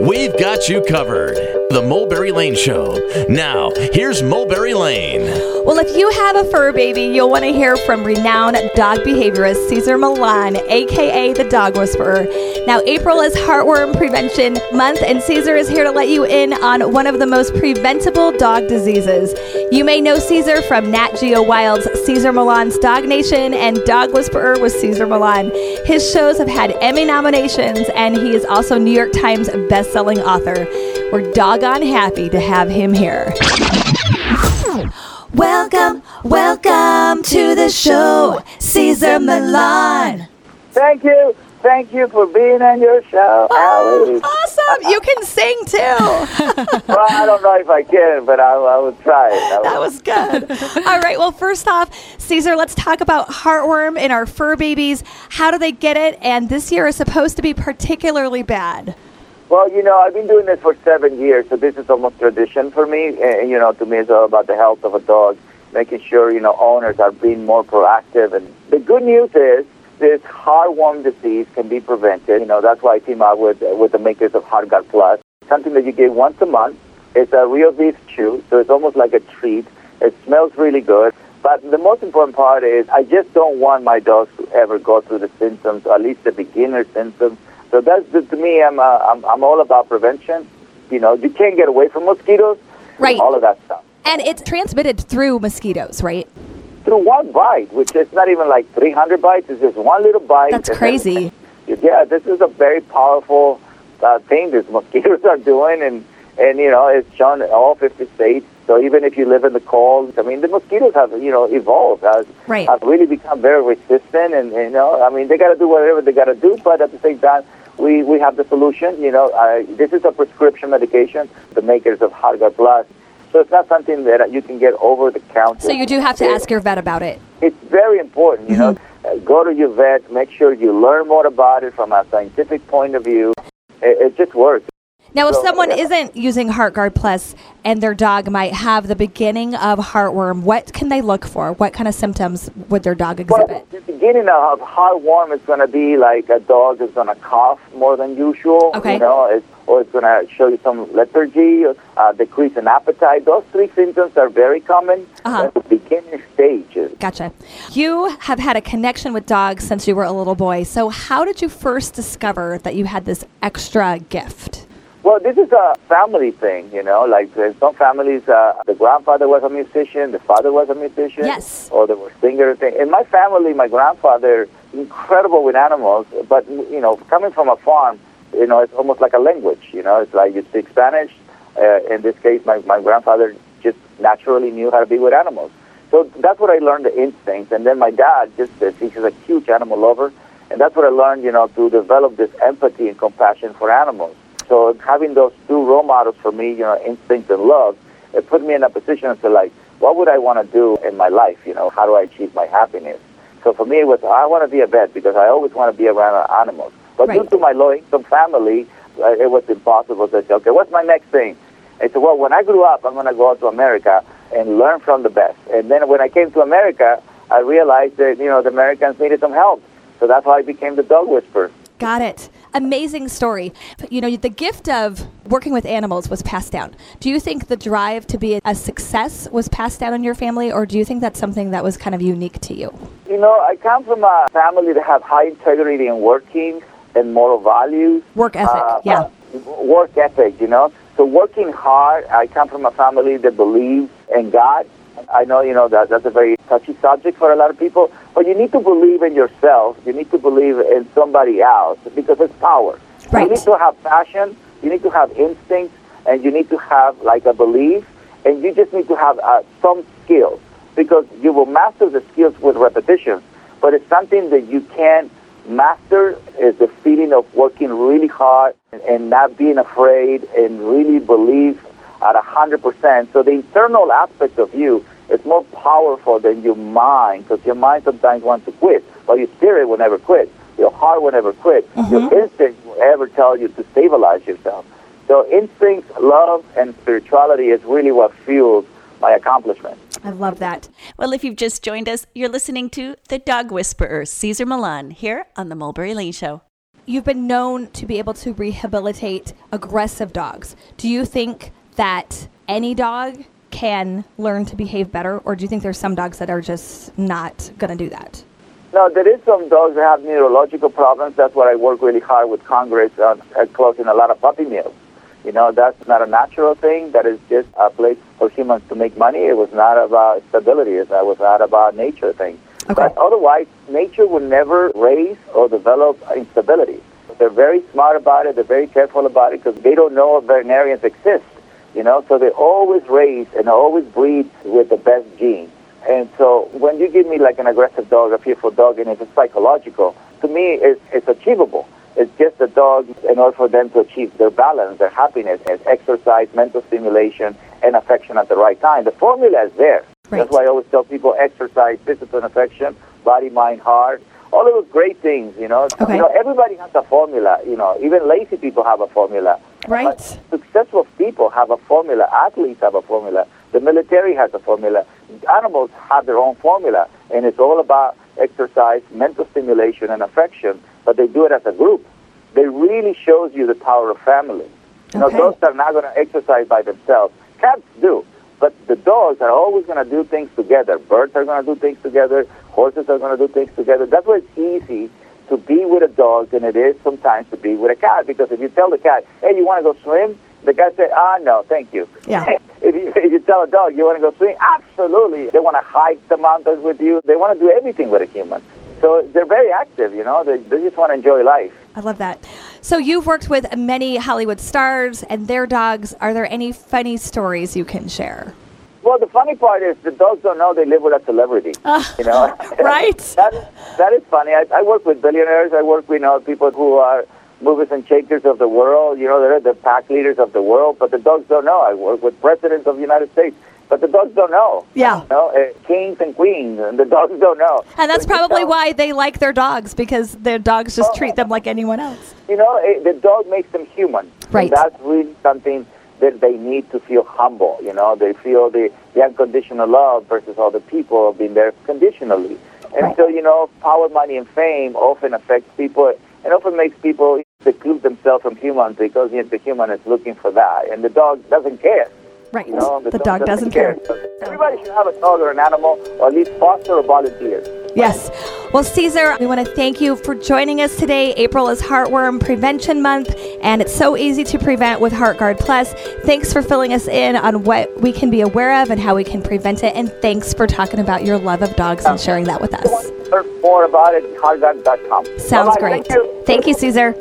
we've got you covered. The Mulberry Lane Show. Now, here's Mulberry Lane. Well, if you have a fur baby, you'll want to hear from renowned dog behaviorist Cesar Millan, aka the Dog Whisperer. Now, April is Heartworm Prevention Month, and Cesar is here to let you in on one of the most preventable dog diseases. You may know Cesar from Nat Geo Wild's Cesar Millan's Dog Nation and Dog Whisperer with Caesar Millan. His shows have had Emmy nominations, and he is also New York Times best-selling author. We're doggone happy to have him here. Welcome, welcome to the show, Cesar Millan. Thank you. Thank you for being on your show, Oh, awesome! You can sing too. Well, I don't know if I can, but I, I will try it. I That was good. All right. Well, first off, Cesar, let's talk about heartworm in our fur babies. How do they get it? And this year is supposed to be particularly bad. Well, you know, I've been doing this for seven years, so this is almost tradition for me. And, you know, to me, it's all about the health of a dog, making sure, you know, owners are being more proactive. And the good news is this heartworm disease can be prevented. You know, that's why I team up with, with the makers of Heartgard Plus, something that you get once a month. It's a real beef chew, so it's almost like a treat. It smells really good. But the most important part is I just don't want my dogs to ever go through the symptoms, at least the beginner symptoms. So that's to me, I'm, uh, I'm I'm all about prevention. You know, you can't get away from mosquitoes, Right. All of that stuff And it's transmitted through mosquitoes, right? through one bite, which is not even like 300 bites. It's just one little bite. That's and then- crazy. yeah, this is a very powerful uh, thing these mosquitoes are doing, and and you know it's shown in all 50 states. So even if you live in the cold, I mean the mosquitoes have you know evolved, have, Right. have really become very resistant, and you know I mean they got to do whatever they got to do, but at the same time. We, we have the solution, you know. Uh, this is a prescription medication, the makers of Heartgard Plus. So it's not something that you can get over the counter. So you do have to ask your vet about it. It's very important, you know. Uh, go to your vet, make sure you learn more about it from a scientific point of view. It, it just works. Now, if So, someone yeah. isn't using Heartgard Plus and their dog might have the beginning of heartworm, what can they look for? What kind of symptoms would their dog exhibit? Well, the beginning of heartworm is going to be like a dog is going to cough more than usual. Okay. You know, it's, or it's going to show you some lethargy, uh, decrease in appetite. Those three symptoms are very common Uh-huh. at the beginning stages. Gotcha. You have had a connection with dogs since you were a little boy. So, how did you first discover that you had this extra gift? Well, this is a family thing, you know. Like some families, uh, the grandfather was a musician, the father was a musician, Yes. or they were singers. In my family, my grandfather incredible with animals, but you know, coming from a farm, you know, it's almost like a language. You know, it's like you speak Spanish. Uh, in this case, my my grandfather just naturally knew how to be with animals. So that's what I learned the instincts, and then my dad just uh, he's a huge animal lover, and that's what I learned, you know, to develop this empathy and compassion for animals. So having those two role models for me, you know, instinct and love, it put me in a position to like, what would I want to do in my life? You know, how do I achieve my happiness? So for me, it was I want to be a vet because I always want to be around animals. But due to my low income family, uh, it was impossible to say, okay, what's my next thing? I said, well, when I grew up, I'm going to go out to America and learn from the best. And then when I came to America, I realized that, you know, the Americans needed some help. So that's how I became the dog whisperer. Got it. Amazing story. But, you know, the gift of working with animals was passed down. Do you think the drive to be a success was passed down in your family, or do you think that's something that was kind of unique to you? You know, I come from a family that have high integrity in working and moral values. Work ethic, Uh, yeah. work ethic, you know. So working hard. I come from a family that believes in God. I know, you know, that that's a very touchy subject for a lot of people, but you need to believe in yourself. You need to believe in somebody else because it's power. Right. You need to have passion. You need to have instinct, and you need to have like a belief, and you just need to have uh, some skills because you will master the skills with repetition. But it's something that you can master is the feeling of working really hard and, and not being afraid and really believe at a hundred percent. So the internal aspect of you is more powerful than your mind because your mind sometimes wants to quit, but your spirit will never quit. Your heart will never quit. Mm-hmm. Your instinct will ever tell you to stabilize yourself. So instinct, love, and spirituality is really what fuels my accomplishment. I love that. Well, if you've just joined us, you're listening to The Dog Whisperer, Cesar Millan, here on The Mulberry Lane Show. you've been known to be able to rehabilitate aggressive dogs. Do you think that any dog can learn to behave better, or do you think there's some dogs that are just not going to do that? No, there is some dogs that have neurological problems. That's what I work really hard with Congress on uh, closing a lot of puppy mills. You know, that's not a natural thing. That is just a place for humans to make money. It was not about stability. It was not about nature thing. Okay. But otherwise, nature will never raise or develop instability. They're very smart about it. They're very careful about it because they don't know veterinarians exist. You know, so they always raise and always breed with the best genes. And so when you give me like an aggressive dog, a fearful dog, and if it's psychological, to me it's, it's achievable. It's just the dog in order for them to achieve their balance, their happiness, and exercise, mental stimulation, and affection at the right time. The formula is there. Right. That's why I always tell people exercise, discipline, affection, body, mind, heart. All of those great things, you know. Okay. You know, everybody has a formula. You know, even lazy people have a formula. Right. But successful people have a formula. Athletes have a formula. The military has a formula. Animals have their own formula, and it's all about exercise, mental stimulation, and affection. But they do it as a group. They really shows you the power of family. You know, Okay. dogs are not going to exercise by themselves. Cats do, but the dogs are always going to do things together. Birds are going to do things together. Horses are going to do things together. That's why it's easy to be with a dog than it is sometimes to be with a cat. Because if you tell the cat, "Hey, you want to go swim?" the guy say, "Ah, no, thank you." Yeah. if, you, if you tell a dog you want to go swim, absolutely. They want to hike the mountains with you. They want to do everything with a human. So they're very active. You know, they, they just want to enjoy life. I love that. So you've worked with many Hollywood stars and their dogs. Are there any funny stories you can share? Well, the funny part is the dogs don't know they live with a celebrity. Ah, you know, right. that, that is funny. I, I work with billionaires. I work with you know, people who are movers and shakers of the world. You know, they're the pack leaders of the world, but the dogs don't know. I work with presidents of the United States, but the dogs don't know. Yeah. You know, uh, kings and queens, and the dogs don't know. And that's probably why they like their dogs because their dogs just treat them like anyone else. You know, eh, the dog makes them human. Right. And that's really something that they need to feel humble. You know, they feel the, the unconditional love versus all the people being there conditionally. And Right. so, you know, power, money, and fame often affects people and often makes people seclude themselves from humans because know, the human is looking for that. And the dog doesn't care. Right. You know, the dog doesn't care. So everybody should have a dog or an animal or at least foster or volunteer. Yes. Well, Cesar, we want to thank you for joining us today. April is Heartworm Prevention Month, and it's so easy to prevent with Heartgard Plus. Thanks for filling us in on what we can be aware of and how we can prevent it. And thanks for talking about your love of dogs and sharing that with us. Learn more about it at heartgard.com. Sounds Bye-bye. great. Thank you. Thank you, Cesar.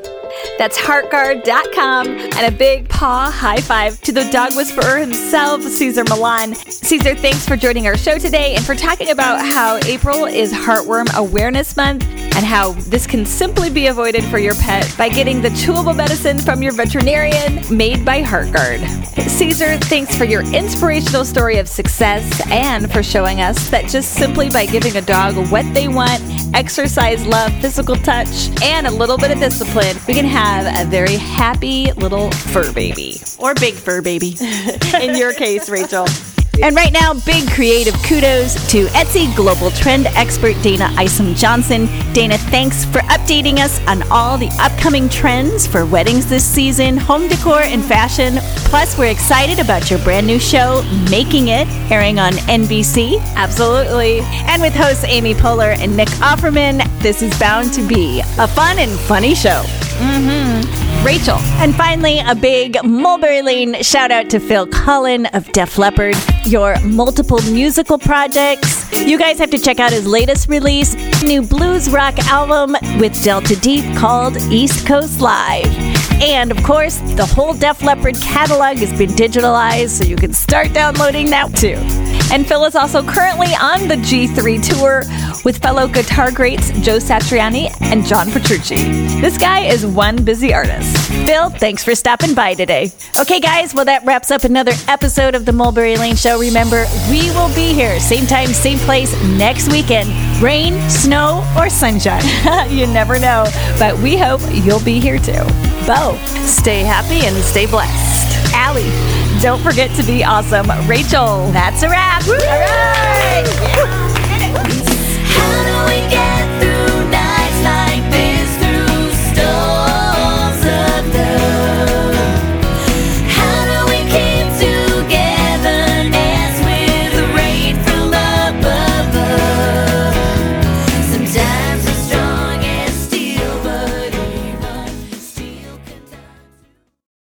That's heartgard.com and a big paw high five to the dog whisperer himself, Cesar Millan. Cesar, thanks for joining our show today and for talking about how April is Heartworm Awareness Month and how this can simply be avoided for your pet by getting the chewable medicine from your veterinarian made by Heartgard. Cesar, thanks for your inspirational story of success and for showing us that just simply by giving a dog what they want, exercise, love, physical touch, and a little bit of discipline, we can have a very happy little fur baby. Or big fur baby. In your case, Rachel. And right now, big creative kudos to Etsy global trend expert Dana Isom Johnson. Dana, thanks for updating us on all the upcoming trends for weddings this season, home decor, and fashion. Plus, we're excited about your brand new show, Making It, airing on NBC. Absolutely. And with hosts Amy Poehler and Nick Offerman, this is bound to be a fun and funny show. Mm-hmm. Rachel. And finally, a big Mulberry Lane shout out to Phil Collen of Def Leppard, your multiple musical projects. You guys have to check out his latest release, new blues rock album with Delta Deep called East Coast Live. And of course, the whole Def Leppard catalog has been digitalized, so you can start downloading that too. And Phil is also currently on the G3 tour with fellow guitar greats Joe Satriani and John Petrucci. This guy is one busy artist. Phil, thanks for stopping by today. Okay, guys, well, that wraps up another episode of the Mulberry Lane Show. Remember, we will be here, same time, same place, next weekend. Rain, snow, or sunshine. you never know, but we hope you'll be here too. Bo, Stay happy and stay blessed. Allie, don't forget to be awesome. Rachel, That's a wrap. All right. Yeah.